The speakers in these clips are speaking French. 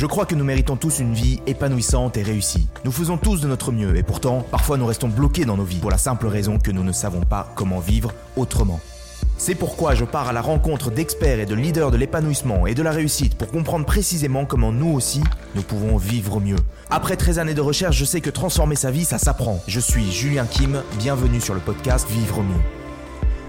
Je crois que nous méritons tous une vie épanouissante et réussie. Nous faisons tous de notre mieux et pourtant, parfois nous restons bloqués dans nos vies pour la simple raison que nous ne savons pas comment vivre autrement. C'est pourquoi je pars à la rencontre d'experts et de leaders de l'épanouissement et de la réussite pour comprendre précisément comment nous aussi, nous pouvons vivre mieux. Après 13 années de recherche, je sais que transformer sa vie, ça s'apprend. Je suis Julien Kim, bienvenue sur le podcast Vivre mieux.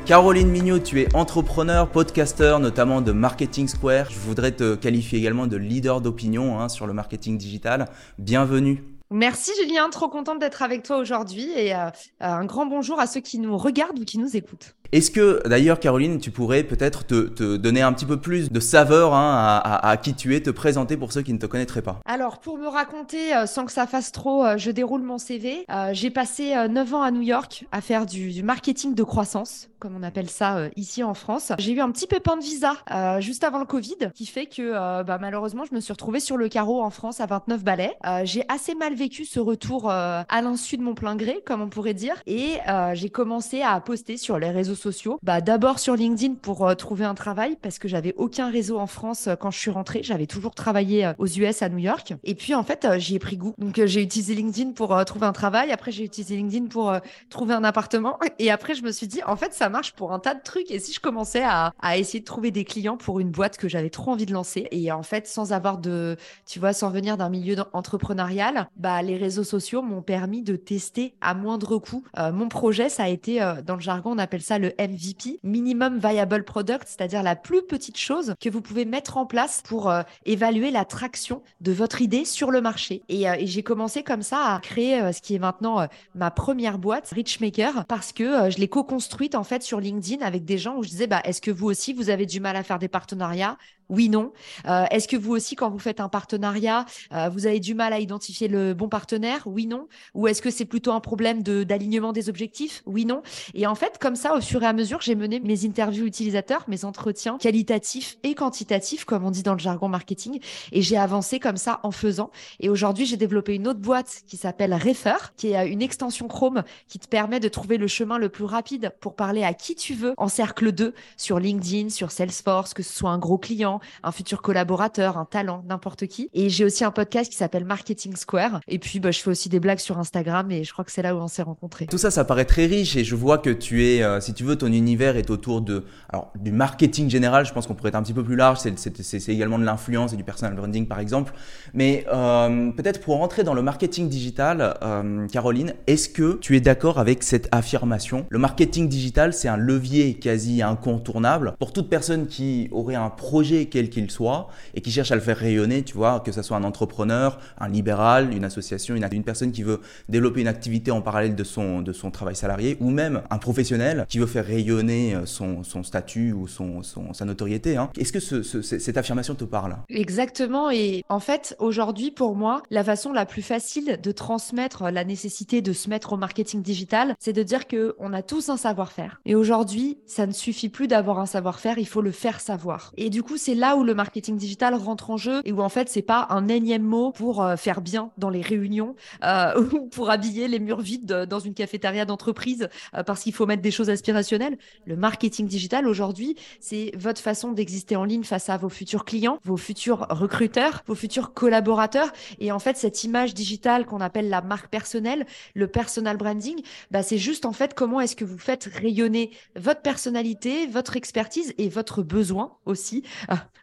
Caroline Mignot, tu es entrepreneur, podcasteur, notamment de Marketing Square. Je voudrais te qualifier également de leader d'opinion hein, sur le marketing digital. Bienvenue. Merci Julien, trop contente d'être avec toi aujourd'hui et euh, un grand bonjour à ceux qui nous regardent ou qui nous écoutent. Est-ce que d'ailleurs, Caroline, tu pourrais peut-être te, donner un petit peu plus de saveur hein, à, qui tu es, te présenter pour ceux qui ne te connaîtraient pas? Alors, pour me raconter, euh, sans que ça fasse trop, euh, je déroule mon CV. Euh, j'ai passé 9 ans à New York à faire du, marketing de croissance, comme on appelle ça ici en France. J'ai eu un petit pépin de visa juste avant le Covid, qui fait que bah, malheureusement, je me suis retrouvée sur le carreau en France à 29 balais. j'ai assez mal vécu ce retour à l'insu de mon plein gré, comme on pourrait dire, et j'ai commencé à poster sur les réseaux Bah, d'abord sur LinkedIn pour euh, trouver un travail parce que j'avais aucun réseau en France euh, quand je suis rentrée. J'avais toujours travaillé euh, aux US à New York. Et puis en fait, j'y ai pris goût. Donc j'ai utilisé LinkedIn pour trouver un travail. Après, j'ai utilisé LinkedIn pour trouver un appartement. Et après, je me suis dit, en fait, ça marche pour un tas de trucs. Et si je commençais à, à essayer de trouver des clients pour une boîte que j'avais trop envie de lancer et en fait, sans avoir de, tu vois, sans venir d'un milieu entrepreneurial, bah les réseaux sociaux m'ont permis de tester à moindre coût. mon projet, ça a été, dans le jargon, on appelle ça le MVP, Minimum Viable Product, c'est-à-dire la plus petite chose que vous pouvez mettre en place pour euh, évaluer la traction de votre idée sur le marché. Et, euh, j'ai commencé comme ça à créer euh, ce qui est maintenant ma première boîte, Richmaker, parce que je l'ai co-construite en fait sur LinkedIn avec des gens où je disais, bah, est-ce que vous aussi, vous avez du mal à faire des partenariats oui, non. Euh, est-ce que vous aussi, quand vous faites un partenariat, euh, vous avez du mal à identifier le bon partenaire? Oui, non. Ou est-ce que c'est plutôt un problème d'alignement des objectifs? Oui, non. Et en fait, comme ça, au fur et à mesure, j'ai mené mes interviews utilisateurs, mes entretiens qualitatifs et quantitatifs, comme on dit dans le jargon marketing, et j'ai avancé comme ça en faisant. Et aujourd'hui, j'ai développé une autre boîte qui s'appelle Refer, qui est une extension Chrome qui te permet de trouver le chemin le plus rapide pour parler à qui tu veux en cercle 2 sur LinkedIn, sur Salesforce, que ce soit un gros client, un futur collaborateur, un talent, n'importe qui. Et j'ai aussi un podcast qui s'appelle Marketing Square. Et puis, bah, je fais aussi des blagues sur Instagram et je crois que c'est là où on s'est rencontrés. Tout ça, ça paraît très riche et je vois que tu es, euh, si tu veux, ton univers est autour de, alors, du marketing général. Je pense qu'on pourrait être un petit peu plus large. C'est également de l'influence et du personal branding, par exemple. Mais euh, peut-être pour rentrer dans le marketing digital, euh, Caroline, est-ce que tu es d'accord avec cette affirmation? Le marketing digital, c'est un levier quasi incontournable pour toute personne qui aurait un projet quel qu'il soit, et qui cherche à le faire rayonner, tu vois, que ce soit un entrepreneur, un libéral, une association, une, personne qui veut développer une activité en parallèle de son, de son travail salarié, ou même un professionnel qui veut faire rayonner euh, son, son statut ou son, son sa notoriété. Hein. Est-ce que ce, cette affirmation te parle? Exactement, et en fait, aujourd'hui, pour moi, la façon la plus facile de transmettre la nécessité de se mettre au marketing digital, c'est de dire que on a tous un savoir-faire. Et aujourd'hui, ça ne suffit plus d'avoir un savoir-faire, il faut le faire savoir. Et du coup, c'est là où le marketing digital rentre en jeu et où en fait c'est pas un énième mot pour euh, faire bien dans les réunions euh, ou pour habiller les murs vides dans une cafétéria d'entreprise euh, parce qu'il faut mettre des choses aspirationnelles. Le marketing digital aujourd'hui, c'est votre façon d'exister en ligne face à vos futurs clients, vos futurs recruteurs, vos futurs collaborateurs et en fait cette image digitale qu'on appelle la marque personnelle, le personal branding, bah c'est juste en fait comment est-ce que vous faites rayonner votre personnalité, votre expertise et votre besoin aussi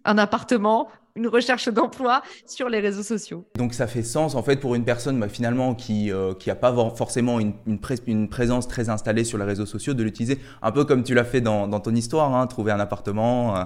un appartement une recherche d'emploi sur les réseaux sociaux. Donc ça fait sens en fait pour une personne bah, finalement qui euh, qui a pas forcément une, une, présence très installée sur les réseaux sociaux de l'utiliser un peu comme tu l'as fait dans, ton histoire, hein, trouver un appartement euh,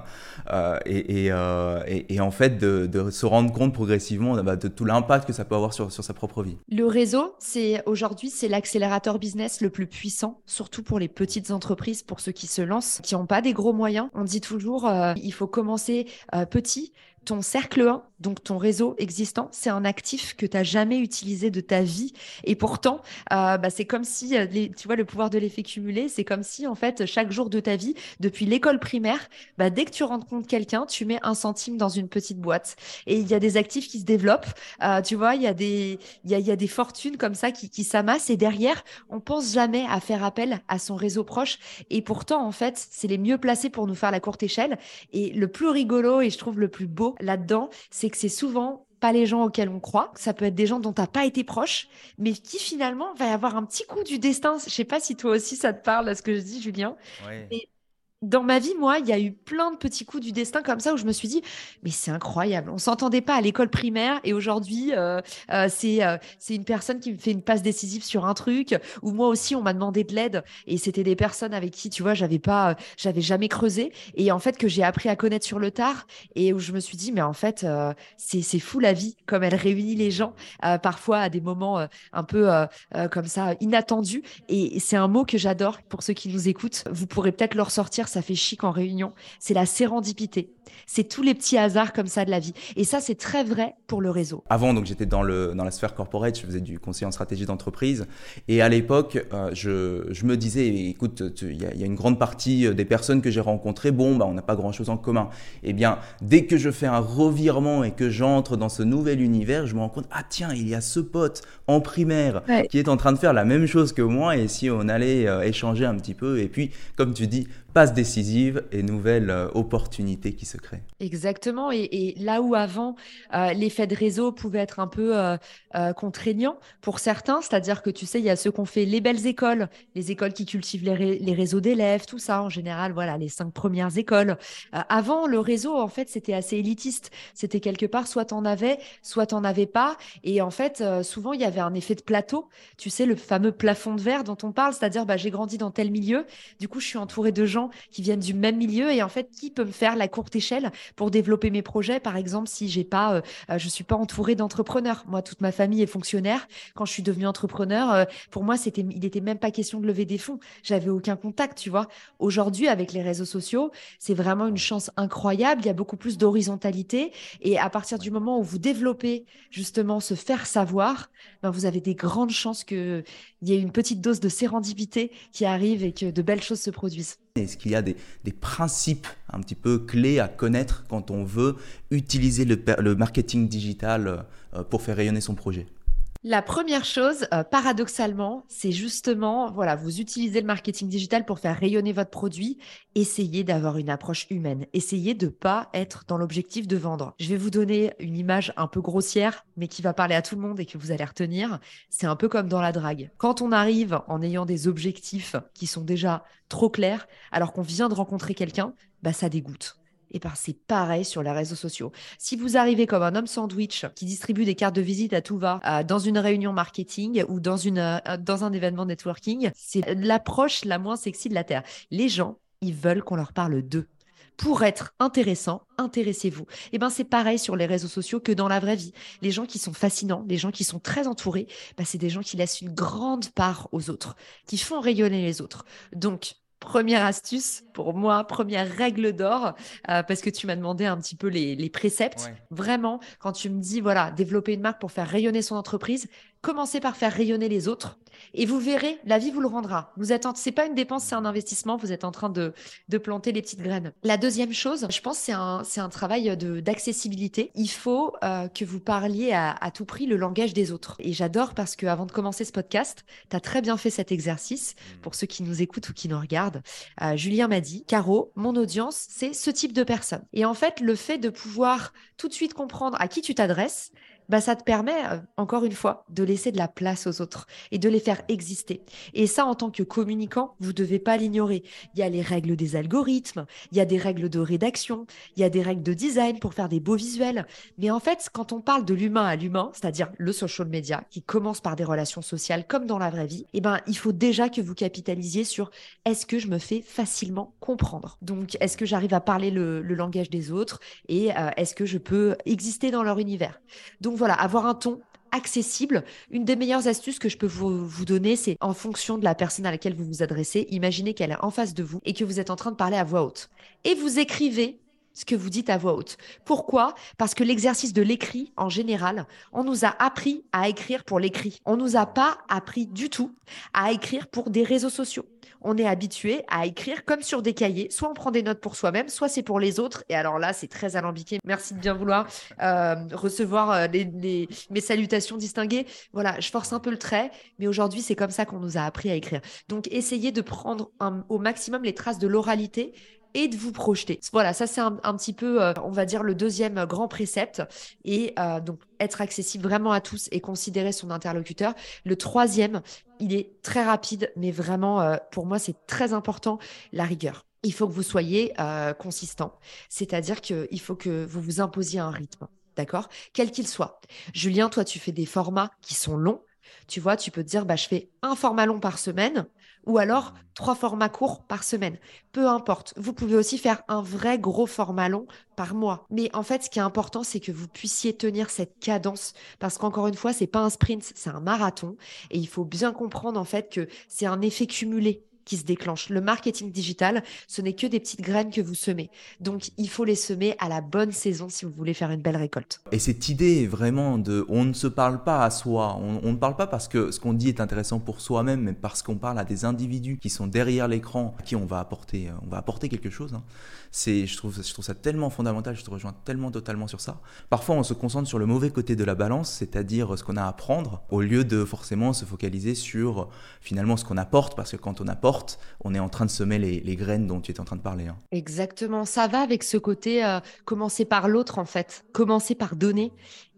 euh, et, et, en fait de, se rendre compte progressivement bah, de tout l'impact que ça peut avoir sur, sur sa propre vie. Le réseau, c'est aujourd'hui c'est l'accélérateur business le plus puissant, surtout pour les petites entreprises, pour ceux qui se lancent, qui n'ont pas des gros moyens. On dit toujours il faut commencer petit ton cercle 1, donc ton réseau existant, c'est un actif que tu n'as jamais utilisé de ta vie. Et pourtant, euh, bah, c'est comme si, euh, tu vois, le pouvoir de l'effet cumulé, c'est comme si, en fait, chaque jour de ta vie, depuis l'école primaire, bah, dès que tu rencontres quelqu'un, tu mets un centime dans une petite boîte. Et il y a des actifs qui se développent. Euh, tu vois, il y, a des, y, a, y a des fortunes comme ça qui, qui s'amassent. Et derrière, on pense jamais à faire appel à son réseau proche. Et pourtant, en fait, c'est les mieux placés pour nous faire la courte échelle. Et le plus rigolo et je trouve le plus beau là-dedans, c'est que c'est souvent pas les gens auxquels on croit. Ça peut être des gens dont t'as pas été proche, mais qui finalement va y avoir un petit coup du destin. Je sais pas si toi aussi ça te parle, à ce que je dis, Julien dans ma vie, moi, il y a eu plein de petits coups du destin comme ça où je me suis dit, mais c'est incroyable. On s'entendait pas à l'école primaire et aujourd'hui, euh, euh, c'est euh, c'est une personne qui me fait une passe décisive sur un truc. Ou moi aussi, on m'a demandé de l'aide et c'était des personnes avec qui, tu vois, j'avais pas, j'avais jamais creusé et en fait que j'ai appris à connaître sur le tard et où je me suis dit, mais en fait, c'est c'est fou la vie comme elle réunit les gens parfois à des moments un peu comme ça inattendus. Et c'est un mot que j'adore pour ceux qui nous écoutent. Vous pourrez peut-être leur sortir ça fait chic en réunion, c'est la sérendipité. C'est tous les petits hasards comme ça de la vie. Et ça, c'est très vrai pour le réseau. Avant, donc j'étais dans, le, dans la sphère corporate, je faisais du conseil en stratégie d'entreprise. Et à l'époque, euh, je, je, me disais, écoute, il y, y, a une grande partie euh, des personnes que j'ai rencontrées, bon, bah, on n'a pas grand-chose en commun. Eh bien, dès que je fais un revirement et que j'entre dans ce nouvel univers, je me rends compte, ah tiens, il y a ce pote en primaire qui est en train de faire la même chose que moi. Et si on allait euh, échanger un petit peu, et puis, comme tu dis, passe décisive et nouvelle euh, opportunité qui se Exactement. Et, là où avant, euh, l'effet de réseau pouvait être un peu euh, contraignant pour certains, c'est-à-dire que tu sais, il y a ceux qui ont fait les belles écoles, les écoles qui cultivent les, réseaux d'élèves, tout ça en général, voilà, les cinq premières écoles. avant, le réseau, en fait, c'était assez élitiste. C'était quelque part, soit t'en avais, soit t'en avais pas. Et en fait, souvent, il y avait un effet de plateau. Tu sais, le fameux plafond de verre dont on parle, c'est-à-dire, bah, j'ai grandi dans tel milieu, du coup, je suis entouré de gens qui viennent du même milieu et en fait qui peut me faire la courte pour développer mes projets. Par exemple si j'ai pas euh, euh, je suis pas entourée d'entrepreneurs. Moi toute ma famille est fonctionnaire. Quand je suis devenue entrepreneur euh, pour moi c'était il était même pas question de lever des fonds. J'avais aucun contact tu vois. Aujourd'hui avec les réseaux sociaux c'est vraiment une chance incroyable. Il y a beaucoup plus d'horizontalité. Et à partir du moment où vous développez justement se faire savoir ben vous avez des grandes chances que il y ait une petite dose de sérendipité qui arrive et que de belles choses se produisent est-ce qu'il y a des, principes un petit peu clés à connaître quand on veut utiliser le marketing digital euh, pour faire rayonner son projet? La première chose, euh, paradoxalement, c'est justement, voilà, vous utilisez le marketing digital pour faire rayonner votre produit. Essayez d'avoir une approche humaine. Essayez de pas être dans l'objectif de vendre. Je vais vous donner une image un peu grossière, mais qui va parler à tout le monde et que vous allez retenir. C'est un peu comme dans la drague. Quand on arrive en ayant des objectifs qui sont déjà trop clairs, alors qu'on vient de rencontrer quelqu'un, bah ça dégoûte et ben c'est pareil sur les réseaux sociaux. Si vous arrivez comme un homme sandwich qui distribue des cartes de visite à tout va euh, dans une réunion marketing ou dans, une, euh, un événement networking, c'est l'approche la moins sexy de la Terre. Les gens, ils veulent qu'on leur parle d'eux pour être intéressant, intéressez-vous. Et eh ben c'est pareil sur les réseaux sociaux que dans la vraie vie. Les gens qui sont fascinants, les gens qui sont très entourés, ben, c'est des gens qui laissent une grande part aux autres, qui font rayonner les autres. Donc première astuce pour moi, première règle d'or, euh, parce que tu m'as demandé un petit peu les, préceptes. Vraiment, quand tu me dis, voilà, développer une marque pour faire rayonner son entreprise, commencez par faire rayonner les autres et vous verrez, la vie vous le rendra. Vous êtes, c'est pas une dépense, c'est un investissement. Vous êtes en train de, de planter les petites graines. La deuxième chose, je pense, c'est un, c'est un travail de, d'accessibilité. Il faut euh, que vous parliez à, à, tout prix le langage des autres. Et j'adore parce que avant de commencer ce podcast, tu as très bien fait cet exercice. Pour ceux qui nous écoutent ou qui nous regardent, euh, Julien m'a dit, Caro, mon audience, c'est ce type de personne. Et en fait, le fait de pouvoir tout de suite comprendre à qui tu t'adresses, bah, ça te permet, euh, encore une fois, de laisser de la place aux autres et de les faire exister. Et ça, en tant que communicant, vous ne devez pas l'ignorer. Il y a les règles des algorithmes, il y a des règles de rédaction, il y a des règles de design pour faire des beaux visuels. Mais en fait, quand on parle de l'humain à l'humain, c'est-à-dire le social media, qui commence par des relations sociales comme dans la vraie vie, eh ben, il faut déjà que vous capitalisiez sur est-ce que je me fais facilement comprendre Donc, est-ce que j'arrive à parler le, langage des autres et euh, est-ce que je peux exister dans leur univers? Donc, voilà, avoir un ton accessible. Une des meilleures astuces que je peux vous, vous donner, c'est en fonction de la personne à laquelle vous vous adressez, imaginez qu'elle est en face de vous et que vous êtes en train de parler à voix haute. Et vous écrivez ce que vous dites à voix haute. Pourquoi? Parce que l'exercice de l'écrit, en général, on nous a appris à écrire pour l'écrit. On nous a pas appris du tout à écrire pour des réseaux sociaux. On est habitué à écrire comme sur des cahiers. Soit on prend des notes pour soi-même, soit c'est pour les autres. Et alors là, c'est très alambiqué. Merci de bien vouloir euh, recevoir euh, mes salutations distinguées. Voilà, je force un peu le trait, mais aujourd'hui, c'est comme ça qu'on nous a appris à écrire. Donc, essayez de prendre au maximum les traces de l'oralité et de vous projeter. Voilà, ça c'est un, petit peu, euh, on va dire, le deuxième grand précepte. Et euh, donc, être accessible vraiment à tous et considérer son interlocuteur. Le troisième, il est très rapide, mais vraiment, euh, pour moi, c'est très important, la rigueur. Il faut que vous soyez consistant, c'est-à-dire qu'il faut que vous vous imposiez un rythme. D'accord? Quel qu'il soit. Julien, toi, tu fais des formats qui sont longs. Tu vois, tu peux te dire, bah, je fais un format long par semaine ou alors trois formats courts par semaine. Peu importe. Vous pouvez aussi faire un vrai gros format long par mois. Mais en fait, ce qui est important, c'est que vous puissiez tenir cette cadence parce qu'encore une fois, c'est pas un sprint, c'est un marathon et il faut bien comprendre en fait que c'est un effet cumulé qui se déclenche. Le marketing digital, ce n'est que des petites graines que vous semez. Donc, il faut les semer à la bonne saison si vous voulez faire une belle récolte. Et cette idée vraiment de on ne se parle pas à soi, on, ne parle pas parce que ce qu'on dit est intéressant pour soi-même, mais parce qu'on parle à des individus qui sont derrière l'écran, à qui on va apporter, on va apporter quelque chose. Hein. C'est, je trouve, je trouve ça tellement fondamental, je te rejoins tellement totalement sur ça. Parfois, on se concentre sur le mauvais côté de la balance, c'est-à-dire ce qu'on a à apprendre, au lieu de forcément se focaliser sur finalement ce qu'on apporte, parce que quand on apporte, on est en train de semer les, graines dont tu es en train de parler. Hein. Exactement, ça va avec ce côté euh, commencer par l'autre en fait, commencer par donner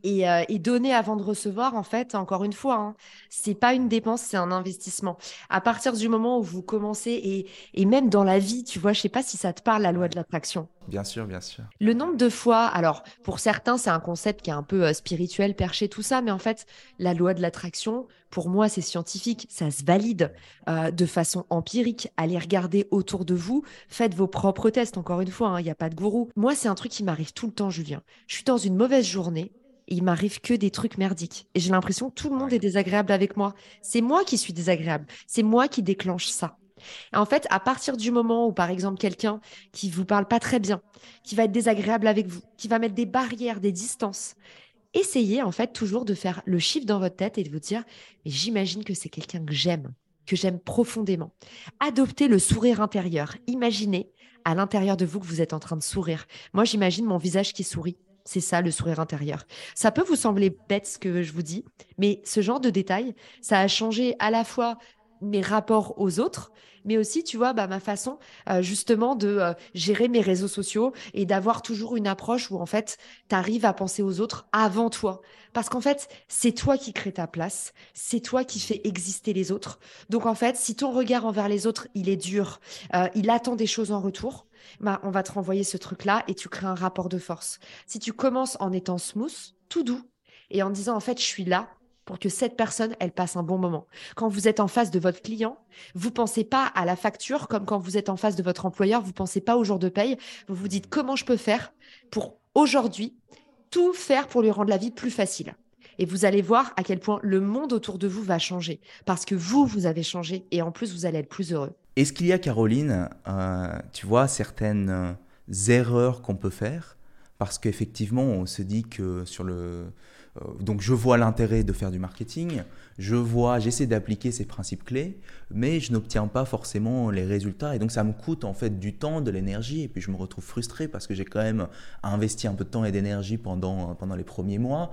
euh, et, donner avant de recevoir, en fait, encore une fois, hein, c'est pas une dépense, c'est un investissement. À partir du moment où vous commencez, et, et même dans la vie, tu vois, je sais pas si ça te parle, la loi de l'attraction. Bien sûr, bien sûr. Le nombre de fois, alors pour certains, c'est un concept qui est un peu euh, spirituel, perché, tout ça, mais en fait, la loi de l'attraction, pour moi, c'est scientifique, ça se valide euh, de façon empirique. Allez regarder autour de vous, faites vos propres tests, encore une fois, hein, il n'y a pas de gourou. Moi, c'est un truc qui m'arrive tout le temps, Julien. Je suis dans une mauvaise journée, il m'arrive que des trucs merdiques. Et j'ai l'impression que tout le monde est désagréable avec moi. C'est moi qui suis désagréable. C'est moi qui déclenche ça. Et en fait, à partir du moment où, par exemple, quelqu'un qui vous parle pas très bien, qui va être désagréable avec vous, qui va mettre des barrières, des distances, essayez en fait toujours de faire le chiffre dans votre tête et de vous dire, mais j'imagine que c'est quelqu'un que j'aime, que j'aime profondément. Adoptez le sourire intérieur. Imaginez à l'intérieur de vous que vous êtes en train de sourire. Moi, j'imagine mon visage qui sourit. C'est ça le sourire intérieur. Ça peut vous sembler bête ce que je vous dis, mais ce genre de détails, ça a changé à la fois mes rapports aux autres, mais aussi, tu vois, bah, ma façon euh, justement de euh, gérer mes réseaux sociaux et d'avoir toujours une approche où en fait, tu arrives à penser aux autres avant toi. Parce qu'en fait, c'est toi qui crée ta place, c'est toi qui fais exister les autres. Donc en fait, si ton regard envers les autres, il est dur, euh, il attend des choses en retour, bah, on va te renvoyer ce truc-là et tu crées un rapport de force. Si tu commences en étant smooth, tout doux, et en disant en fait, je suis là, pour que cette personne, elle passe un bon moment. Quand vous êtes en face de votre client, vous pensez pas à la facture comme quand vous êtes en face de votre employeur, vous pensez pas au jour de paye, vous vous dites comment je peux faire pour aujourd'hui tout faire pour lui rendre la vie plus facile? Et vous allez voir à quel point le monde autour de vous va changer parce que vous, vous avez changé et en plus, vous allez être plus heureux. Est-ce qu'il y a, Caroline, euh, tu vois, certaines euh, erreurs qu'on peut faire? Parce qu'effectivement, on se dit que sur le, euh, donc je vois l'intérêt de faire du marketing, je vois, j'essaie d'appliquer ces principes clés, mais je n'obtiens pas forcément les résultats et donc ça me coûte en fait du temps, de l'énergie et puis je me retrouve frustré parce que j'ai quand même investi un peu de temps et d'énergie pendant, pendant les premiers mois.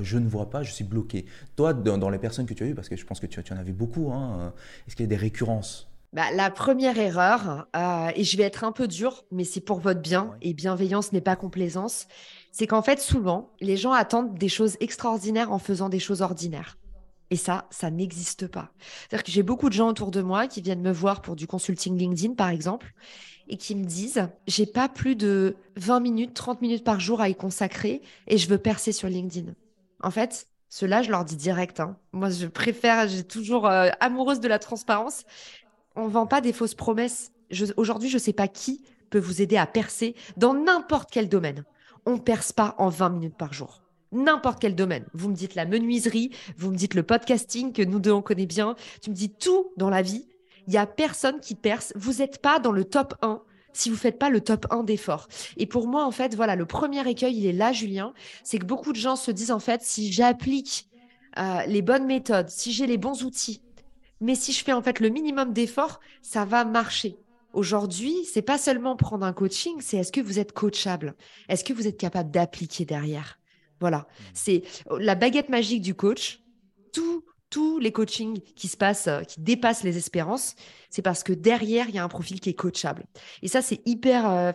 Je ne vois pas, je suis bloqué. Toi, dans, les personnes que tu as eues, parce que je pense que tu, en avais beaucoup, hein, est-ce qu'il y a des récurrences? Bah, la première erreur, et je vais être un peu dur, mais c'est pour votre bien, et bienveillance n'est pas complaisance, c'est qu'en fait, souvent, les gens attendent des choses extraordinaires en faisant des choses ordinaires. Et ça, ça n'existe pas. C'est-à-dire que j'ai beaucoup de gens autour de moi qui viennent me voir pour du consulting LinkedIn, par exemple, et qui me disent, j'ai pas plus de 20 minutes, 30 minutes par jour à y consacrer et je veux percer sur LinkedIn. En fait, cela, je leur dis direct. Hein. Moi, je préfère, j'ai toujours euh, amoureuse de la transparence. On vend pas des fausses promesses. Aujourd'hui, je sais pas qui peut vous aider à percer dans n'importe quel domaine on ne perce pas en 20 minutes par jour. N'importe quel domaine. Vous me dites la menuiserie, vous me dites le podcasting que nous deux on connaît bien. Tu me dis tout dans la vie. Il y a personne qui perce. Vous n'êtes pas dans le top 1 si vous faites pas le top 1 d'efforts. Et pour moi, en fait, voilà, le premier écueil, il est là, Julien. C'est que beaucoup de gens se disent, en fait, si j'applique euh, les bonnes méthodes, si j'ai les bons outils, mais si je fais en fait le minimum d'efforts, ça va marcher. Aujourd'hui, c'est pas seulement prendre un coaching, c'est est-ce que vous êtes coachable? Est-ce que vous êtes capable d'appliquer derrière? Voilà, mmh. c'est la baguette magique du coach. Tout tous les coachings qui se passent, euh, qui dépassent les espérances, c'est parce que derrière, il y a un profil qui est coachable. Et ça, c'est hyper, euh,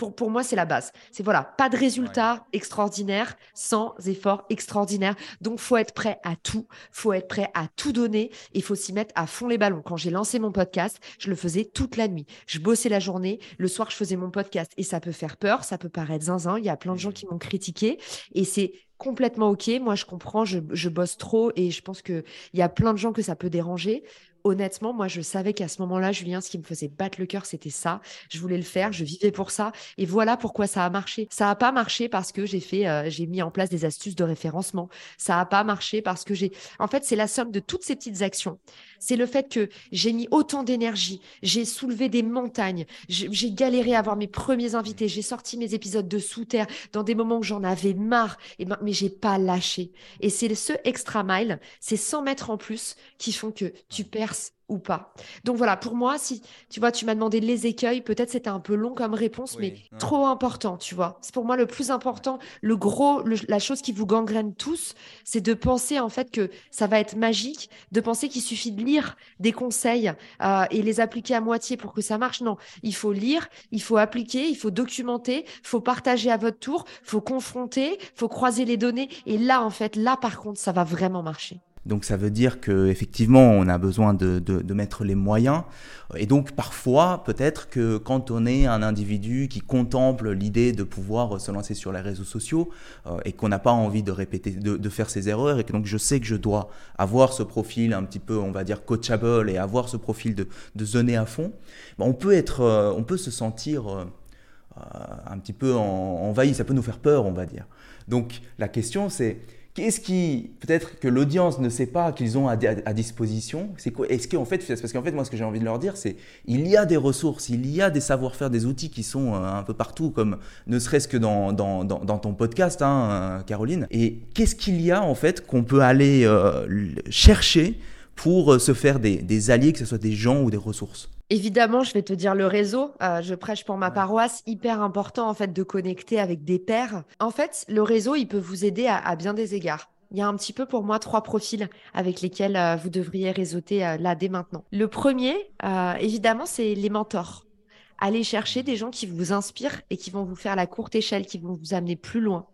enfin, pour, moi, c'est la base. C'est voilà, pas de résultat extraordinaire sans effort extraordinaire. Donc, faut être prêt à tout. Faut être prêt à tout donner et faut s'y mettre à fond les ballons. Quand j'ai lancé mon podcast, je le faisais toute la nuit. Je bossais la journée. Le soir, je faisais mon podcast et ça peut faire peur. Ça peut paraître zinzin. Il y a plein de gens qui m'ont critiqué et c'est complètement OK. Moi, je comprends, je, je bosse trop et je pense qu'il y a plein de gens que ça peut déranger honnêtement, moi, je savais qu'à ce moment-là, Julien, ce qui me faisait battre le cœur, c'était ça. Je voulais le faire, je vivais pour ça. Et voilà pourquoi ça a marché. Ça n'a pas marché parce que j'ai fait, euh, j'ai mis en place des astuces de référencement. Ça n'a pas marché parce que j'ai, en fait, c'est la somme de toutes ces petites actions. C'est le fait que j'ai mis autant d'énergie, j'ai soulevé des montagnes, j'ai galéré à avoir mes premiers invités, j'ai sorti mes épisodes de sous terre dans des moments où j'en avais marre, et ben, mais j'ai pas lâché. Et c'est ce extra mile, c'est 100 mètres en plus qui font que tu perds ou pas. Donc voilà, pour moi, si tu vois, tu m'as demandé les écueils, peut-être c'était un peu long comme réponse, mais trop important, tu vois. C'est pour moi le plus important, le gros, la chose qui vous gangrène tous, c'est de penser en fait que ça va être magique, de penser qu'il suffit de lire des conseils euh, et les appliquer à moitié pour que ça marche. Non, il faut lire, il faut appliquer, il faut documenter, il faut partager à votre tour, il faut confronter, il faut croiser les données. Et là, en fait, là par contre, ça va vraiment marcher. Donc ça veut dire qu'effectivement, on a besoin de, de, mettre les moyens. Et donc parfois, peut-être que quand on est un individu qui contemple l'idée de pouvoir se lancer sur les réseaux sociaux euh, et qu'on n'a pas envie de répéter, de, faire ses erreurs, et que donc je sais que je dois avoir ce profil un petit peu, on va dire, coachable et avoir ce profil de, de zoner à fond, ben, on, peut être, euh, on peut se sentir euh, un petit peu envahi, ça peut nous faire peur, on va dire. Donc la question c'est Qu'est-ce qui, peut-être que l'audience ne sait pas qu'ils ont à, disposition C'est quoi Est-ce qu'en fait, parce qu'en fait, moi, ce que j'ai envie de leur dire, c'est il y a des ressources, il y a des savoir-faire, des outils qui sont euh, un peu partout, comme ne serait-ce que dans, dans, ton podcast, hein, euh, Caroline. Et qu'est-ce qu'il y a en fait qu'on peut aller euh, chercher pour se faire des, des alliés, que ce soit des gens ou des ressources Évidemment, je vais te dire le réseau. Euh, je prêche pour ma paroisse. Hyper important en fait de connecter avec des pairs. En fait, le réseau, il peut vous aider à, bien des égards. Il y a un petit peu pour moi trois profils avec lesquels euh, vous devriez réseauter euh, là dès maintenant. Le premier, évidemment, c'est les mentors. Allez chercher des gens qui vous inspirent et qui vont vous faire la courte échelle, qui vont vous amener plus loin.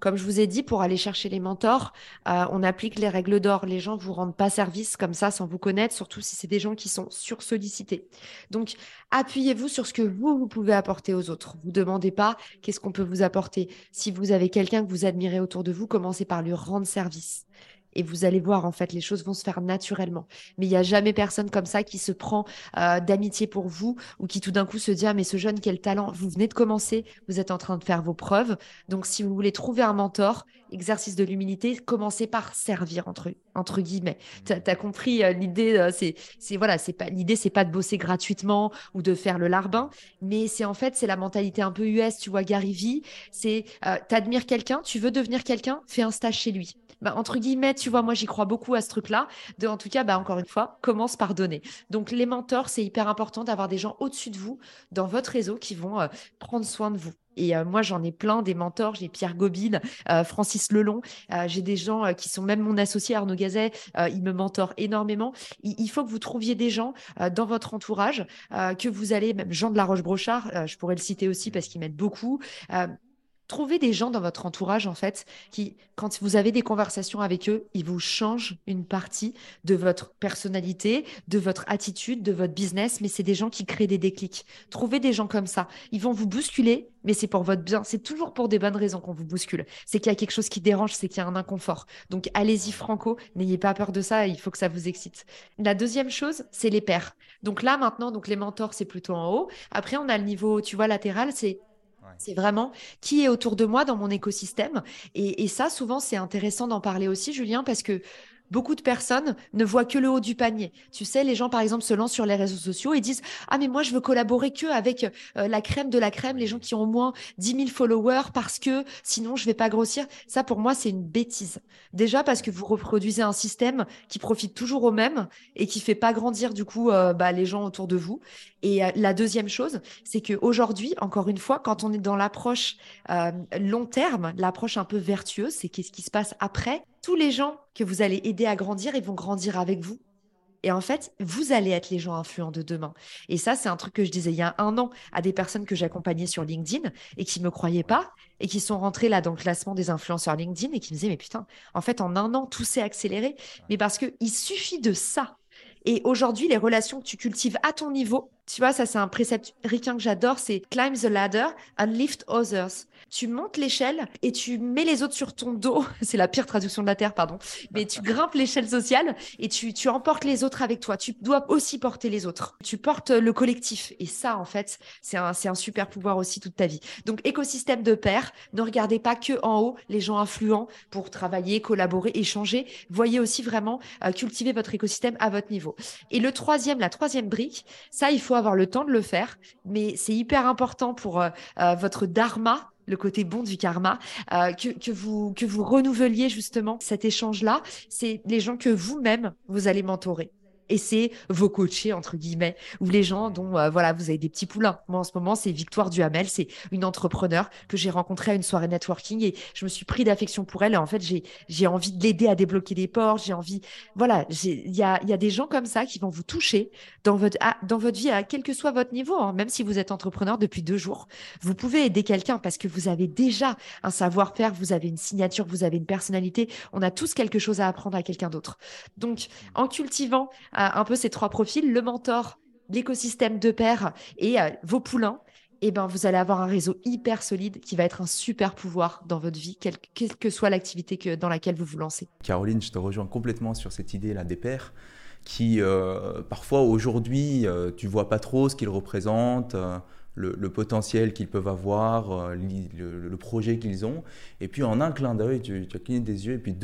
Comme je vous ai dit, pour aller chercher les mentors, euh, on applique les règles d'or. Les gens ne vous rendent pas service comme ça sans vous connaître, surtout si c'est des gens qui sont sursollicités. Donc, appuyez-vous sur ce que vous, vous pouvez apporter aux autres. Vous demandez pas qu'est-ce qu'on peut vous apporter. Si vous avez quelqu'un que vous admirez autour de vous, commencez par lui rendre service et vous allez voir, en fait, les choses vont se faire naturellement. Mais il n'y a jamais personne comme ça qui se prend euh, d'amitié pour vous ou qui tout d'un coup se dit Ah, mais ce jeune, quel talent Vous venez de commencer, vous êtes en train de faire vos preuves. Donc, si vous voulez trouver un mentor, exercice de l'humilité, commencez par servir, entre, entre guillemets. Tu as, compris euh, l'idée, euh, c'est, c'est voilà, c'est pas l'idée, c'est pas de bosser gratuitement ou de faire le larbin, mais c'est en fait, c'est la mentalité un peu US, tu vois, Gary Vee, c'est t'admires quelqu'un, tu veux devenir quelqu'un, fais un stage chez lui. Bah, entre guillemets, tu vois, moi j'y crois beaucoup à ce truc-là. En tout cas, bah, encore une fois, commence par donner. Donc les mentors, c'est hyper important d'avoir des gens au-dessus de vous dans votre réseau qui vont euh, prendre soin de vous. Et euh, moi, j'en ai plein des mentors. J'ai Pierre Gobine, euh, Francis Lelon. j'ai des gens qui sont même mon associé Arnaud Gazet. il me mentor énormément. Il, faut que vous trouviez des gens dans votre entourage que vous allez, même Jean de la Roche-Brochard, je pourrais le citer aussi parce qu'il m'aide beaucoup Trouvez des gens dans votre entourage, en fait, qui, quand vous avez des conversations avec eux, ils vous changent une partie de votre personnalité, de votre attitude, de votre business, mais c'est des gens qui créent des déclics. Trouvez des gens comme ça. Ils vont vous bousculer, mais c'est pour votre bien. C'est toujours pour des bonnes raisons qu'on vous bouscule. C'est qu'il y a quelque chose qui dérange, c'est qu'il y a un inconfort. Donc, allez-y, franco. N'ayez pas peur de ça. Il faut que ça vous excite. La deuxième chose, c'est les pairs. Donc là, maintenant, donc les mentors, c'est plutôt en haut. Après, on a le niveau, tu vois, latéral, c'est c'est vraiment qui est autour de moi dans mon écosystème. Et, et ça, souvent, c'est intéressant d'en parler aussi, Julien, parce que Beaucoup de personnes ne voient que le haut du panier. Tu sais, les gens, par exemple, se lancent sur les réseaux sociaux et disent Ah, mais moi, je veux collaborer que avec euh, la crème de la crème, les gens qui ont au moins 10 000 followers parce que sinon, je vais pas grossir. Ça, pour moi, c'est une bêtise. Déjà parce que vous reproduisez un système qui profite toujours au même et qui fait pas grandir, du coup, euh, bah, les gens autour de vous. Et euh, la deuxième chose, c'est qu'aujourd'hui, encore une fois, quand on est dans l'approche long terme, l'approche un peu vertueuse, c'est qu'est-ce qui se passe après tous les gens que vous allez aider à grandir, ils vont grandir avec vous. Et en fait, vous allez être les gens influents de demain. Et ça, c'est un truc que je disais il y a un an à des personnes que j'accompagnais sur LinkedIn et qui ne me croyaient pas et qui sont rentrées là dans le classement des influenceurs LinkedIn et qui me disaient, mais putain, en fait, en un an, tout s'est accéléré. Mais parce qu'il suffit de ça. Et aujourd'hui, les relations que tu cultives à ton niveau, tu vois, ça c'est un précepte ricain que j'adore, c'est climb the ladder and lift others tu montes l'échelle et tu mets les autres sur ton dos. C'est la pire traduction de la Terre, pardon. Mais tu grimpes l'échelle sociale et tu, tu emportes les autres avec toi. Tu dois aussi porter les autres. Tu portes le collectif. Et ça, en fait, c'est un, un super pouvoir aussi toute ta vie. Donc, écosystème de pair. Ne regardez pas que en haut les gens influents pour travailler, collaborer, échanger. Voyez aussi vraiment euh, cultiver votre écosystème à votre niveau. Et le troisième, la troisième brique, ça, il faut avoir le temps de le faire. Mais c'est hyper important pour euh, euh, votre dharma, le côté bon du karma, euh, que, vous, que vous renouveliez justement cet échange-là. C'est les gens que vous-même, vous allez mentorer et c'est vos coachés entre guillemets ou les gens dont euh, voilà vous avez des petits poulains. Moi en ce moment c'est Victoire Duhamel, c'est une entrepreneur que j'ai rencontrée à une soirée networking et je me suis pris d'affection pour elle et en fait j'ai j'ai envie de l'aider à débloquer des portes, j'ai envie voilà, il y a il y a des gens comme ça qui vont vous toucher dans votre dans votre vie à quel que soit votre niveau, hein. même si vous êtes entrepreneur depuis deux jours, vous pouvez aider quelqu'un parce que vous avez déjà un savoir-faire, vous avez une signature, vous avez une personnalité, on a tous quelque chose à apprendre à quelqu'un d'autre. Donc en cultivant un peu ces trois profils, le mentor, l'écosystème de pair et euh, vos poulains, eh ben, vous allez avoir un réseau hyper solide qui va être un super pouvoir dans votre vie, quelle, que soit l'activité dans laquelle vous vous lancez. Caroline, je te rejoins complètement sur cette idée-là des pairs qui, euh, parfois, aujourd'hui, euh, tu vois pas trop ce qu'ils représentent le, potentiel qu'ils peuvent avoir, euh, le, projet qu'ils ont. Et puis en un clin d'œil, tu, as cligné des yeux et puis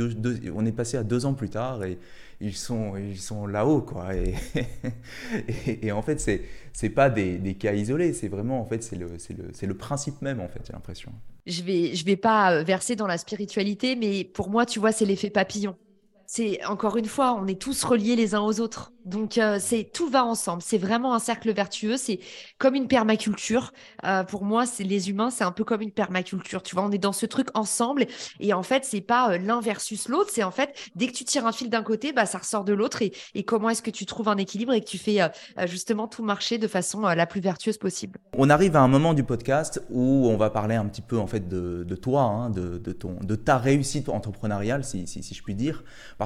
on est passé à deux ans plus tard et ils sont, ils sont là-haut. quoi. Et, en fait, c'est c'est pas des, cas isolés, c'est vraiment en fait c'est le, le, le principe même en fait, j'ai l'impression. Je vais je vais pas verser dans la spiritualité, mais pour moi, tu vois, c'est l'effet papillon. C'est encore une fois, on est tous reliés les uns aux autres. Donc euh, c'est tout va ensemble. C'est vraiment un cercle vertueux. C'est comme une permaculture. Euh, pour moi, c'est les humains, c'est un peu comme une permaculture. Tu vois, on est dans ce truc ensemble. Et en fait, c'est pas euh, l'un versus l'autre. C'est en fait dès que tu tires un fil d'un côté, bah ça ressort de l'autre. Et, comment est-ce que tu trouves un équilibre et que tu fais justement tout marcher de façon la plus vertueuse possible? On arrive à un moment du podcast où on va parler un petit peu en fait de, toi, hein, de, ton, de ta réussite entrepreneuriale, si, je puis dire.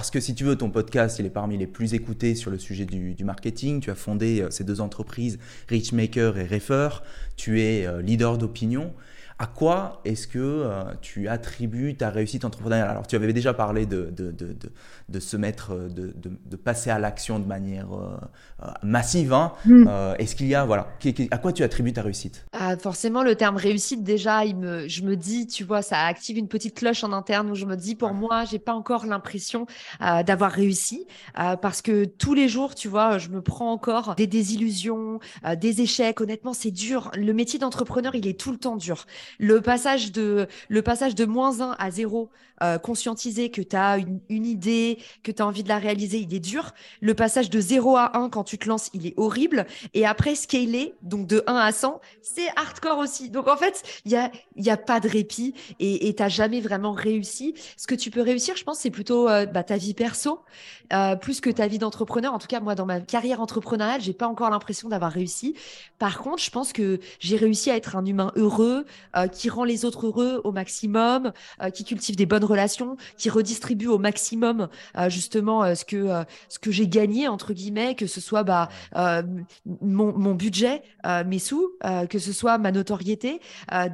Que si tu veux, ton podcast, il est parmi les plus écoutés sur le sujet du, marketing. Tu as fondé euh, ces deux entreprises, Richmaker et Refer. Tu es euh, leader d'opinion. À quoi est-ce que euh, tu attribues ta réussite entrepreneuriale? Alors, tu avais déjà parlé de, de, de, de se mettre, de, passer à l'action de manière massive. Hein. Hmm. est-ce qu'il y a, voilà, à quoi tu attribues ta réussite? Ah, Forcément, le terme réussite, déjà, il me, je me dis, tu vois, ça active une petite cloche en interne où je me dis, pour moi, j'ai pas encore l'impression d'avoir réussi parce que tous les jours, tu vois, je me prends encore des désillusions, des échecs. Honnêtement, c'est dur. Le métier d'entrepreneur, il est tout le temps dur. Le passage de, le passage de moins 1 à 0, euh, conscientiser que tu as une, idée, que tu as envie de la réaliser, il est dur. Le passage de 0 à 1 quand tu te lances, il est horrible. Et après, scaler, donc de 1 à 100, c'est hardcore aussi. Donc en fait, il n'y a, y a pas de répit et tu n'as jamais vraiment réussi. Ce que tu peux réussir, je pense, c'est plutôt euh, bah, ta vie perso, euh, plus que ta vie d'entrepreneur. En tout cas, moi, dans ma carrière entrepreneuriale, j'ai pas encore l'impression d'avoir réussi. Par contre, je pense que j'ai réussi à être un humain heureux, euh, qui rend les autres heureux au maximum, euh, qui cultive des bonnes relations, qui redistribue au maximum euh, justement ce que ce que j'ai gagné entre guillemets, que ce soit bah mon, mon budget, mes sous, que ce soit ma notoriété.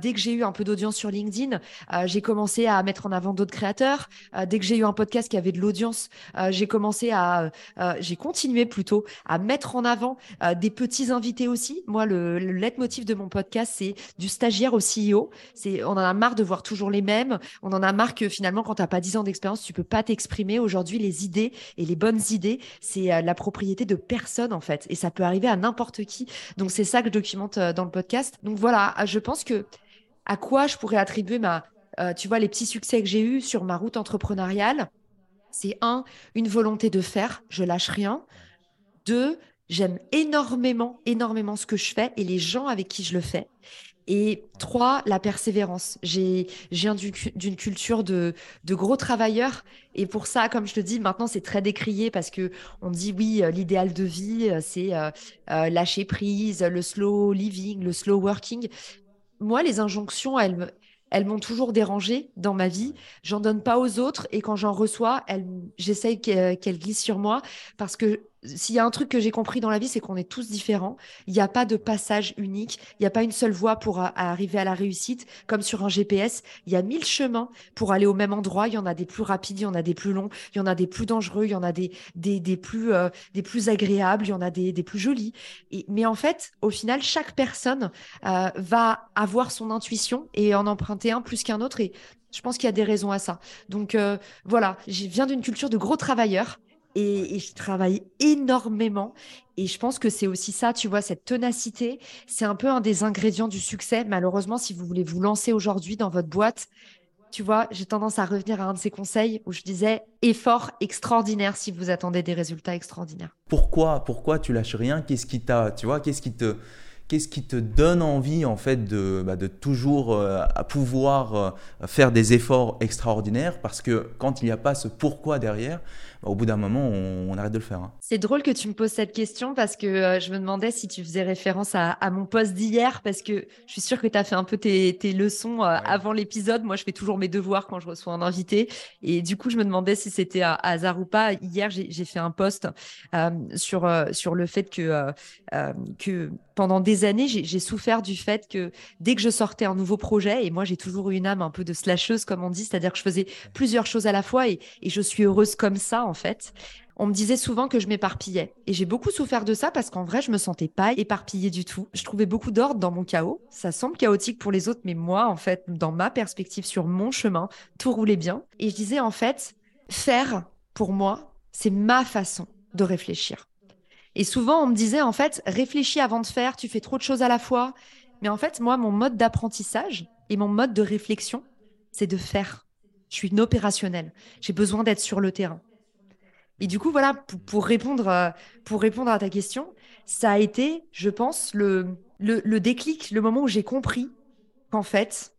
dès que j'ai eu un peu d'audience sur LinkedIn, j'ai commencé à mettre en avant d'autres créateurs. dès que j'ai eu un podcast qui avait de l'audience, j'ai commencé à j'ai continué plutôt à mettre en avant des petits invités aussi. Moi, le, le leitmotiv de mon podcast, c'est du stagiaire au CEO on en a marre de voir toujours les mêmes. On en a marre que finalement, quand tu n'as pas 10 ans d'expérience, tu peux pas t'exprimer. Aujourd'hui, les idées et les bonnes idées, c'est euh, la propriété de personne en fait. Et ça peut arriver à n'importe qui. Donc, c'est ça que je documente euh, dans le podcast. Donc voilà, euh, je pense que à quoi je pourrais attribuer ma, tu vois, les petits succès que j'ai eus sur ma route entrepreneuriale, c'est un, une volonté de faire, je lâche rien. Deux, j'aime énormément, énormément ce que je fais et les gens avec qui je le fais. Et trois, la persévérance. J'ai viens d'une culture de, de gros travailleurs. Et pour ça, comme je te dis, maintenant, c'est très décrié parce que on dit oui, euh, l'idéal de vie, euh, c'est euh, lâcher prise, le slow living, le slow working. Moi, les injonctions, elles, elles m'ont toujours dérangée dans ma vie. J'en donne pas aux autres et quand j'en reçois, j'essaye qu'elles glissent sur moi parce que s'il y a un truc que j'ai compris dans la vie, c'est qu'on est tous différents. Il n'y a pas de passage unique. Il n'y a pas une seule voie pour arriver à la réussite. Comme sur un GPS, il y a mille chemins pour aller au même endroit. Il y en a des plus rapides, il y en a des plus longs, il y en a des plus dangereux, il y en a des, euh, plus agréables, il y en a des, plus jolis. Mais en fait, au final, chaque personne euh, va avoir son intuition et en emprunter un plus qu'un autre. Et je pense qu'il y a des raisons à ça. Donc euh, voilà, je viens d'une culture de gros travailleurs et, je travaille énormément. Et je pense que c'est aussi ça, tu vois, cette ténacité, c'est un peu un des ingrédients du succès. Malheureusement, si vous voulez vous lancer aujourd'hui dans votre boîte, tu vois, j'ai tendance à revenir à un de ces conseils où je disais effort extraordinaire si vous attendez des résultats extraordinaires. Pourquoi, pourquoi tu lâches rien? Qu'est-ce qui t'a, tu vois, qu'est-ce qui te, qu'est-ce qui te donne envie en fait de, bah, de toujours euh, à pouvoir euh, faire des efforts extraordinaires? Parce que quand il n'y a pas ce pourquoi derrière, au bout d'un moment, on, arrête de le faire. Hein. C'est drôle que tu me poses cette question parce que euh, je me demandais si tu faisais référence à, mon poste d'hier parce que je suis sûre que tu as fait un peu tes, leçons avant l'épisode. Moi, je fais toujours mes devoirs quand je reçois un invité. Et du coup, je me demandais si c'était un hasard ou pas. Hier, j'ai fait un post sur, sur le fait que, que pendant des années, j'ai souffert du fait que dès que je sortais un nouveau projet, et moi j'ai toujours eu une âme un peu de slasheuse, comme on dit, c'est-à-dire que je faisais plusieurs choses à la fois et, et je suis heureuse comme ça en fait. On me disait souvent que je m'éparpillais. Et j'ai beaucoup souffert de ça parce qu'en vrai, je me sentais pas éparpillée du tout. Je trouvais beaucoup d'ordre dans mon chaos. Ça semble chaotique pour les autres, mais moi, en fait, dans ma perspective sur mon chemin, tout roulait bien. Et je disais, en fait, faire, pour moi, c'est ma façon de réfléchir. Et souvent, on me disait, en fait, réfléchis avant de faire, tu fais trop de choses à la fois. Mais en fait, moi, mon mode d'apprentissage et mon mode de réflexion, c'est de faire. Je suis une opérationnelle. J'ai besoin d'être sur le terrain. Et du coup, voilà, pour, répondre, euh, pour répondre à ta question, ça a été, je pense, le, le, déclic, le moment où j'ai compris qu'en fait,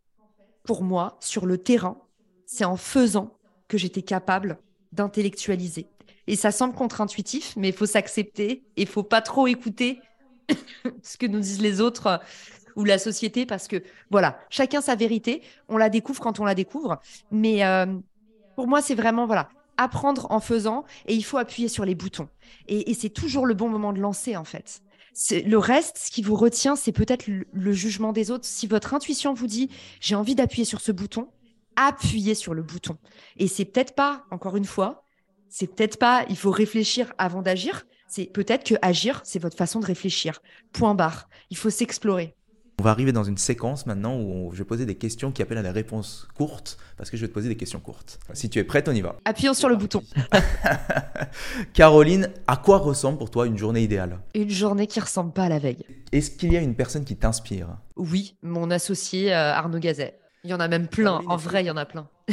pour moi, sur le terrain, c'est en faisant que j'étais capable d'intellectualiser. Et ça semble contre-intuitif, mais il faut s'accepter et il faut pas trop écouter ce que nous disent les autres euh, ou la société parce que voilà, chacun sa vérité, on la découvre quand on la découvre. Mais euh, pour moi, c'est vraiment voilà, apprendre en faisant et il faut appuyer sur les boutons. Et, c'est toujours le bon moment de lancer en fait. Le reste, ce qui vous retient, c'est peut-être le, jugement des autres. Si votre intuition vous dit j'ai envie d'appuyer sur ce bouton, appuyez sur le bouton. Et c'est peut-être pas, encore une fois, c'est peut-être pas il faut réfléchir avant d'agir. C'est peut-être que agir, c'est votre façon de réfléchir. Point barre. Il faut s'explorer. On va arriver dans une séquence maintenant où je vais poser des questions qui appellent à des réponses courtes, parce que je vais te poser des questions courtes. Si tu es prête, on y va. Appuyons sur le bouton. Caroline, à quoi ressemble pour toi une journée idéale? Une journée qui ressemble pas à la veille. Est-ce qu'il y a une personne qui t'inspire? Oui, mon associé euh, Arnaud Gazet. Il y en a même plein, en vrai, il y en a plein.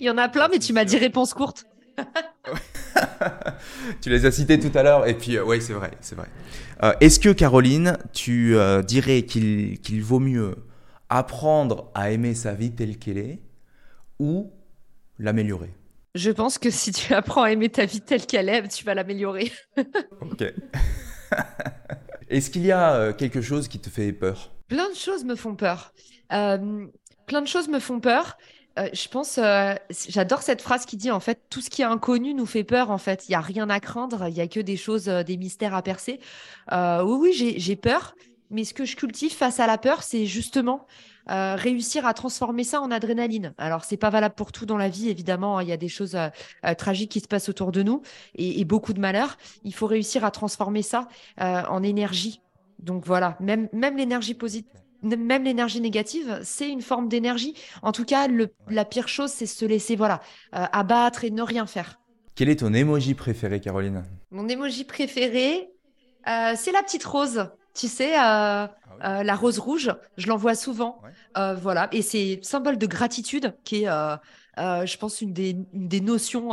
il y en a plein, mais tu m'as dit réponse courte. tu les as cités tout à l'heure, et puis euh, oui, c'est vrai, c'est vrai. Euh, est-ce que Caroline, tu euh, dirais qu'il vaut mieux apprendre à aimer sa vie telle qu'elle est ou l'améliorer? Je pense que si tu apprends à aimer ta vie telle qu'elle est, tu vas l'améliorer. ok. Est-ce qu'il y a quelque chose qui te fait peur? Plein de choses me font peur. plein de choses me font peur. Euh, je pense, euh, j'adore cette phrase qui dit en fait, tout ce qui est inconnu nous fait peur. En fait, il y a rien à craindre, il y a que des choses, euh, des mystères à percer. oui, oui, j'ai peur, mais ce que je cultive face à la peur, c'est justement réussir à transformer ça en adrénaline. Alors, c'est pas valable pour tout dans la vie, évidemment. Hein, il y a des choses tragiques qui se passent autour de nous et, et, beaucoup de malheurs. Il faut réussir à transformer ça en énergie. Donc voilà, même, même l'énergie positive même l'énergie négative, c'est une forme d'énergie. En tout cas, la pire chose, c'est se laisser voilà euh, abattre et ne rien faire. Quel est ton emoji préféré, Caroline? Mon emoji préféré, euh, c'est la petite rose. Tu sais, euh, ah la rose rouge, je l'envoie souvent. voilà, et c'est symbole de gratitude qui est, je pense, une des, une des notions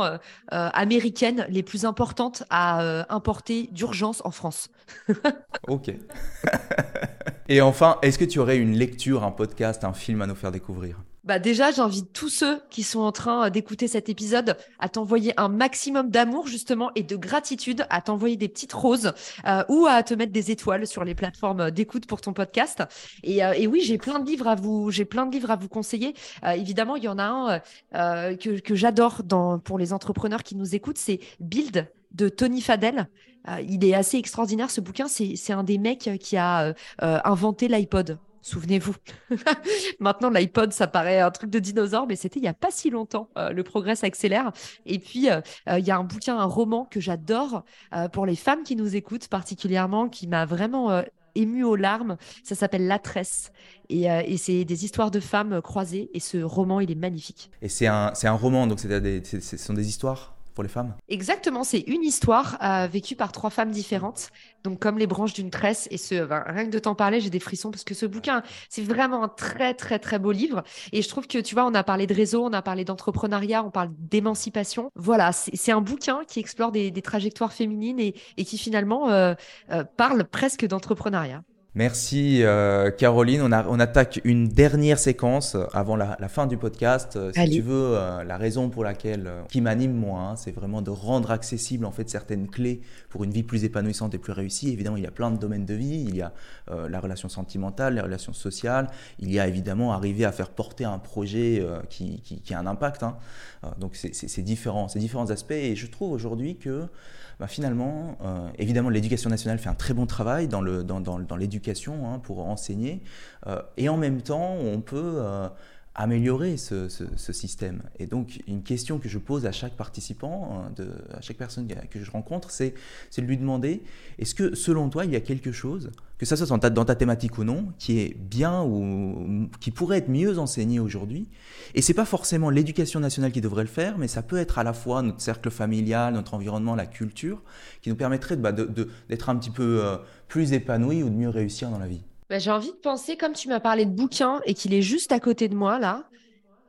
américaines les plus importantes à importer d'urgence en France. ok. Et enfin, est-ce que tu aurais une lecture, un podcast, un film à nous faire découvrir? Bah déjà, j'invite tous ceux qui sont en train euh, d'écouter cet épisode à t'envoyer un maximum d'amour justement et de gratitude, à t'envoyer des petites roses euh, ou à te mettre des étoiles sur les plateformes d'écoute pour ton podcast. Et, euh, oui, j'ai plein de livres à vous, j'ai plein de livres à vous conseiller. évidemment, il y en a un que, que j'adore pour les entrepreneurs qui nous écoutent, c'est Build de Tony Fadel. il est assez extraordinaire ce bouquin. C'est un des mecs qui a inventé l'iPod. Souvenez-vous. Maintenant, l'iPod, ça paraît un truc de dinosaure, mais c'était il n'y a pas si longtemps. Euh, le progrès s'accélère. Et puis, euh, euh, il y a un bouquin, un roman que j'adore pour les femmes qui nous écoutent particulièrement, qui m'a vraiment ému aux larmes. Ça s'appelle La Tresse. Et, c'est des histoires de femmes croisées. Et ce roman, il est magnifique. Et c'est un, un roman, donc ce sont des histoires? Pour les femmes? Exactement, c'est une histoire euh, vécue par trois femmes différentes, donc comme les branches d'une tresse. Et ce, rien que de t'en parler, j'ai des frissons parce que ce bouquin, c'est vraiment un très très très beau livre. Et je trouve que tu vois, on a parlé de réseau, on a parlé d'entrepreneuriat, on parle d'émancipation. Voilà, c'est un bouquin qui explore des, trajectoires féminines et, qui finalement euh, euh, parle presque d'entrepreneuriat. Merci euh, Caroline. On, on, attaque une dernière séquence avant la, fin du podcast. Euh, si tu veux, euh, la raison pour laquelle, qui m'anime moi, hein, c'est vraiment de rendre accessible en fait certaines clés pour une vie plus épanouissante et plus réussie. Évidemment, il y a plein de domaines de vie. Il y a la relation sentimentale, les relations sociales. Il y a évidemment arriver à faire porter un projet qui, qui, a un impact. Hein. donc c'est différent, c'est différents aspects. Et je trouve aujourd'hui que bah, finalement, euh, évidemment, l'éducation nationale fait un très bon travail dans l'éducation hein, pour enseigner, euh, et en même temps, on peut euh, améliorer ce, système. Et donc, une question que je pose à chaque participant, de, à chaque personne que je rencontre, c'est de lui demander, est-ce que selon toi, il y a quelque chose, que ça soit dans ta, dans ta thématique ou non, qui est bien ou qui pourrait être mieux enseigné aujourd'hui? Et c'est pas forcément l'éducation nationale qui devrait le faire, mais ça peut être à la fois notre cercle familial, notre environnement, la culture, qui nous permettrait bah, d'être un petit peu euh, plus épanoui ou de mieux réussir dans la vie. Bah, j'ai envie de penser, comme tu m'as parlé de bouquin et qu'il est juste à côté de moi, là,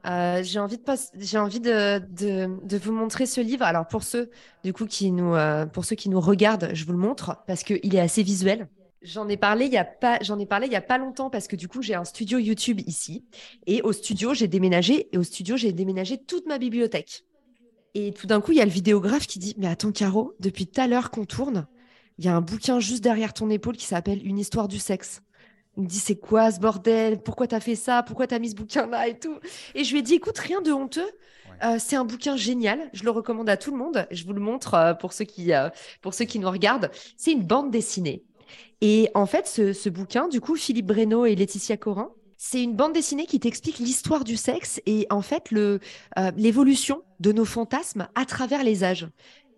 euh, j'ai envie, de, j'ai envie de, de, vous montrer ce livre. Alors, pour ceux, du coup, qui nous, euh, pour ceux qui nous regardent, je vous le montre parce qu'il est assez visuel. J'en ai parlé il y a pas, j'en ai parlé il y a pas longtemps parce que du coup j'ai un studio YouTube ici et au studio j'ai déménagé et au studio j'ai déménagé toute ma bibliothèque. Et tout d'un coup il y a le vidéographe qui dit mais attends Caro depuis tout à l'heure qu'on tourne il y a un bouquin juste derrière ton épaule qui s'appelle Une histoire du sexe. Il me dit c'est quoi ce bordel? Pourquoi t'as fait ça? Pourquoi t'as mis ce bouquin là et tout? Et je lui ai dit écoute rien de honteux. Euh, c'est un bouquin génial. Je le recommande à tout le monde. Je vous le montre euh, pour ceux qui euh, pour ceux qui nous regardent. C'est une bande dessinée. Et en fait ce, ce bouquin du coup Philippe Breno et Laetitia Corin c'est une bande dessinée qui t'explique l'histoire du sexe et en fait le l'évolution de nos fantasmes à travers les âges.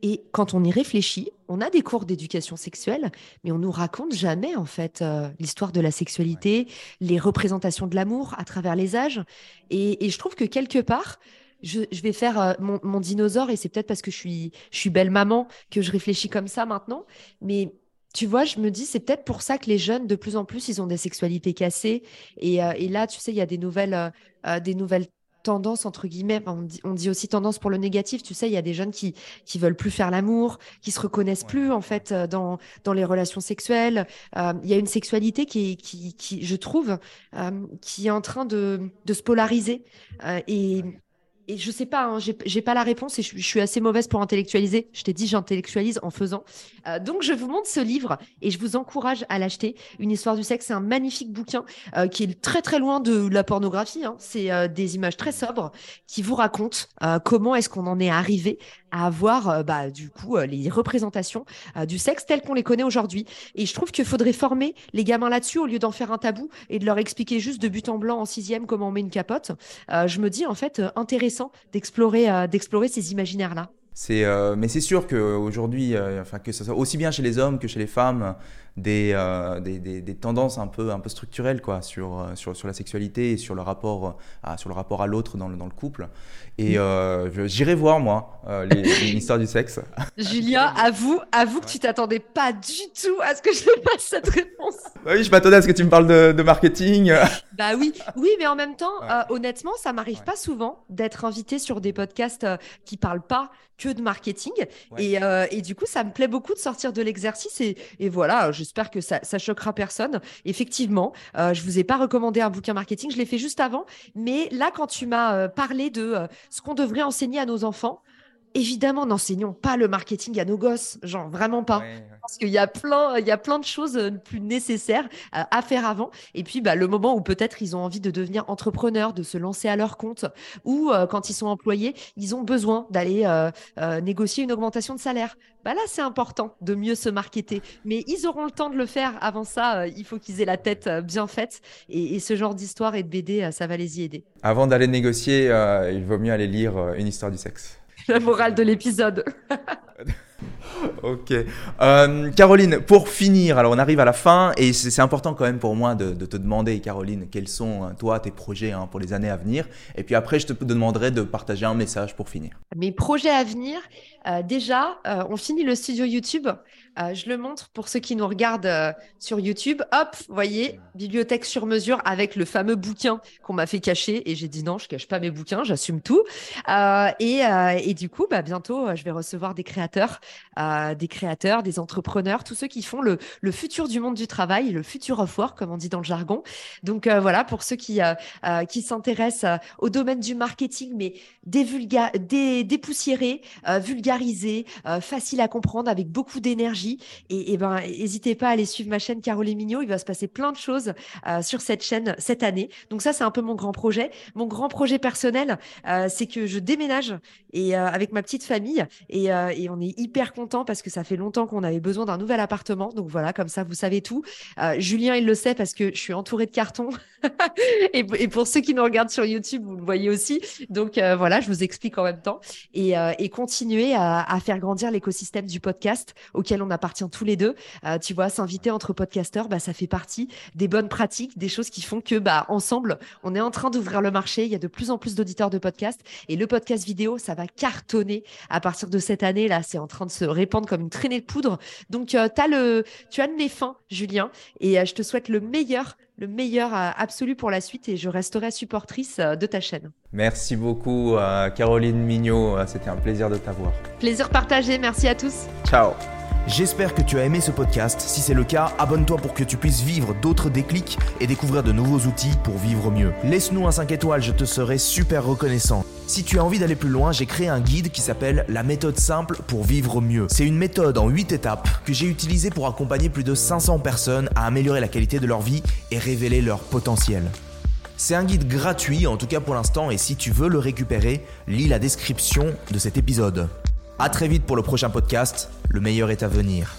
Et quand on y réfléchit, on a des cours d'éducation sexuelle, mais on nous raconte jamais en fait euh, l'histoire de la sexualité, les représentations de l'amour à travers les âges. Et, je trouve que quelque part, je, vais faire euh, mon, dinosaure, et c'est peut-être parce que je suis, je suis belle maman que je réfléchis comme ça maintenant. Mais tu vois, je me dis, c'est peut-être pour ça que les jeunes, de plus en plus, ils ont des sexualités cassées. Et, euh, là, tu sais, il y a des nouvelles, des nouvelles tendance entre guillemets, on dit, aussi tendance pour le négatif, tu sais, il y a des jeunes qui qui veulent plus faire l'amour, qui se reconnaissent plus en fait euh, dans dans les relations sexuelles. Euh, il y a une sexualité qui qui, qui je trouve euh, qui est en train de de se polariser et et je sais pas, hein, j'ai pas la réponse et je, suis assez mauvaise pour intellectualiser. Je t'ai dit, j'intellectualise en faisant. Euh, donc, je vous montre ce livre et je vous encourage à l'acheter. Une histoire du sexe, c'est un magnifique bouquin euh, qui est très très loin de la pornographie. Hein. C'est euh, des images très sobres qui vous racontent comment est-ce qu'on en est arrivé à avoir bah, du coup les représentations du sexe telles qu'on les connaît aujourd'hui. Et je trouve qu'il faudrait former les gamins là-dessus au lieu d'en faire un tabou et de leur expliquer juste de but en blanc en sixième comment on met une capote. je me dis en fait intéressant d'explorer euh, d'explorer ces imaginaires là. C'est, euh, mais c'est sûr qu'aujourd'hui, euh, enfin, que ce soit aussi bien chez les hommes que chez les femmes, des, euh, des, des, des, tendances un peu, un peu structurelles quoi, sur, euh, sur, sur la sexualité et sur le rapport à, sur le rapport à l'autre dans le, dans le couple. Et euh, j'irai voir, moi, l'histoire du sexe. Julien, avoue, avoue que tu t'attendais pas du tout à ce que je fasse cette réponse. Oui, je m'attendais à ce que tu me parles de, de marketing. bah oui, oui, mais en même temps, honnêtement, ça m'arrive pas souvent d'être invité sur des podcasts qui parlent pas que de marketing. Et, et, du coup, ça me plaît beaucoup de sortir de l'exercice. Et, et, voilà, j'espère que ça, choquera personne. Effectivement, je vous ai pas recommandé un bouquin marketing, je l'ai fait juste avant. Mais là, quand tu m'as parlé de ce qu'on devrait enseigner à nos enfants, évidemment, n'enseignons pas le marketing à nos gosses, genre vraiment pas. Parce qu'il y a plein, il y a plein de choses euh, plus nécessaires euh, à, faire avant. Et puis, bah, le moment où peut-être ils ont envie de devenir entrepreneurs, de se lancer à leur compte, ou euh, quand ils sont employés, ils ont besoin d'aller négocier une augmentation de salaire. Bah là, c'est important de mieux se marketer. Mais ils auront le temps de le faire. Avant ça, il faut qu'ils aient la tête bien faite. Et, et ce genre d'histoire et de BD, ça va les y aider. Avant d'aller négocier, il vaut mieux aller lire Une histoire du sexe. La morale de l'épisode. ok. Euh, Caroline, pour finir, alors on arrive à la fin et c'est important quand même pour moi de, te demander, Caroline, quels sont hein, toi tes projets hein, pour les années à venir. Et puis après, je te demanderai de partager un message pour finir. Mes projets à venir, euh, déjà, euh, on finit le studio YouTube. Je le montre pour ceux qui nous regardent sur YouTube. Hop, voyez, bibliothèque sur mesure avec le fameux bouquin qu'on m'a fait cacher. Et j'ai dit non, je cache pas mes bouquins, j'assume tout. Et, et, du coup, bah, bientôt, je vais recevoir des créateurs, des créateurs, des entrepreneurs, tous ceux qui font le, futur du monde du travail, le futur of work, comme on dit dans le jargon. Donc voilà, pour ceux qui, qui s'intéressent au domaine du marketing, mais dépoussiéré, vulgarisé, facile à comprendre, avec beaucoup d'énergie et, ben, n'hésitez pas à aller suivre ma chaîne Caroline Mignot. Il va se passer plein de choses euh, sur cette chaîne cette année. Donc ça, c'est un peu mon grand projet. Mon grand projet personnel, euh, c'est que je déménage et euh, avec ma petite famille et, on est hyper content parce que ça fait longtemps qu'on avait besoin d'un nouvel appartement. Donc voilà, comme ça, vous savez tout. Julien, il le sait parce que je suis entourée de cartons. et, pour ceux qui nous regardent sur YouTube, vous le voyez aussi. Donc voilà, je vous explique en même temps et, continuer à, faire grandir l'écosystème du podcast auquel on appartient tous les deux. Euh, tu vois, s'inviter entre podcasteurs, bah, ça fait partie des bonnes pratiques, des choses qui font que, bah, ensemble, on est en train d'ouvrir le marché. Il y a de plus en plus d'auditeurs de podcasts et le podcast vidéo, ça va cartonner à partir de cette année. Là, c'est en train de se répandre comme une traînée de poudre. Donc, euh, as le, tu as le nez fin, Julien, et euh, je te souhaite le meilleur le meilleur absolu pour la suite et je resterai supportrice de ta chaîne. Merci beaucoup Caroline Mignot, c'était un plaisir de t'avoir. Plaisir partagé, merci à tous. Ciao. J'espère que tu as aimé ce podcast. Si c'est le cas, abonne-toi pour que tu puisses vivre d'autres déclics et découvrir de nouveaux outils pour vivre mieux. Laisse-nous un 5 étoiles, je te serai super reconnaissant. Si tu as envie d'aller plus loin, j'ai créé un guide qui s'appelle La méthode simple pour vivre mieux. C'est une méthode en 8 étapes que j'ai utilisée pour accompagner plus de 500 personnes à améliorer la qualité de leur vie et révéler leur potentiel. C'est un guide gratuit, en tout cas pour l'instant, et si tu veux le récupérer, lis la description de cet épisode. A très vite pour le prochain podcast, le meilleur est à venir.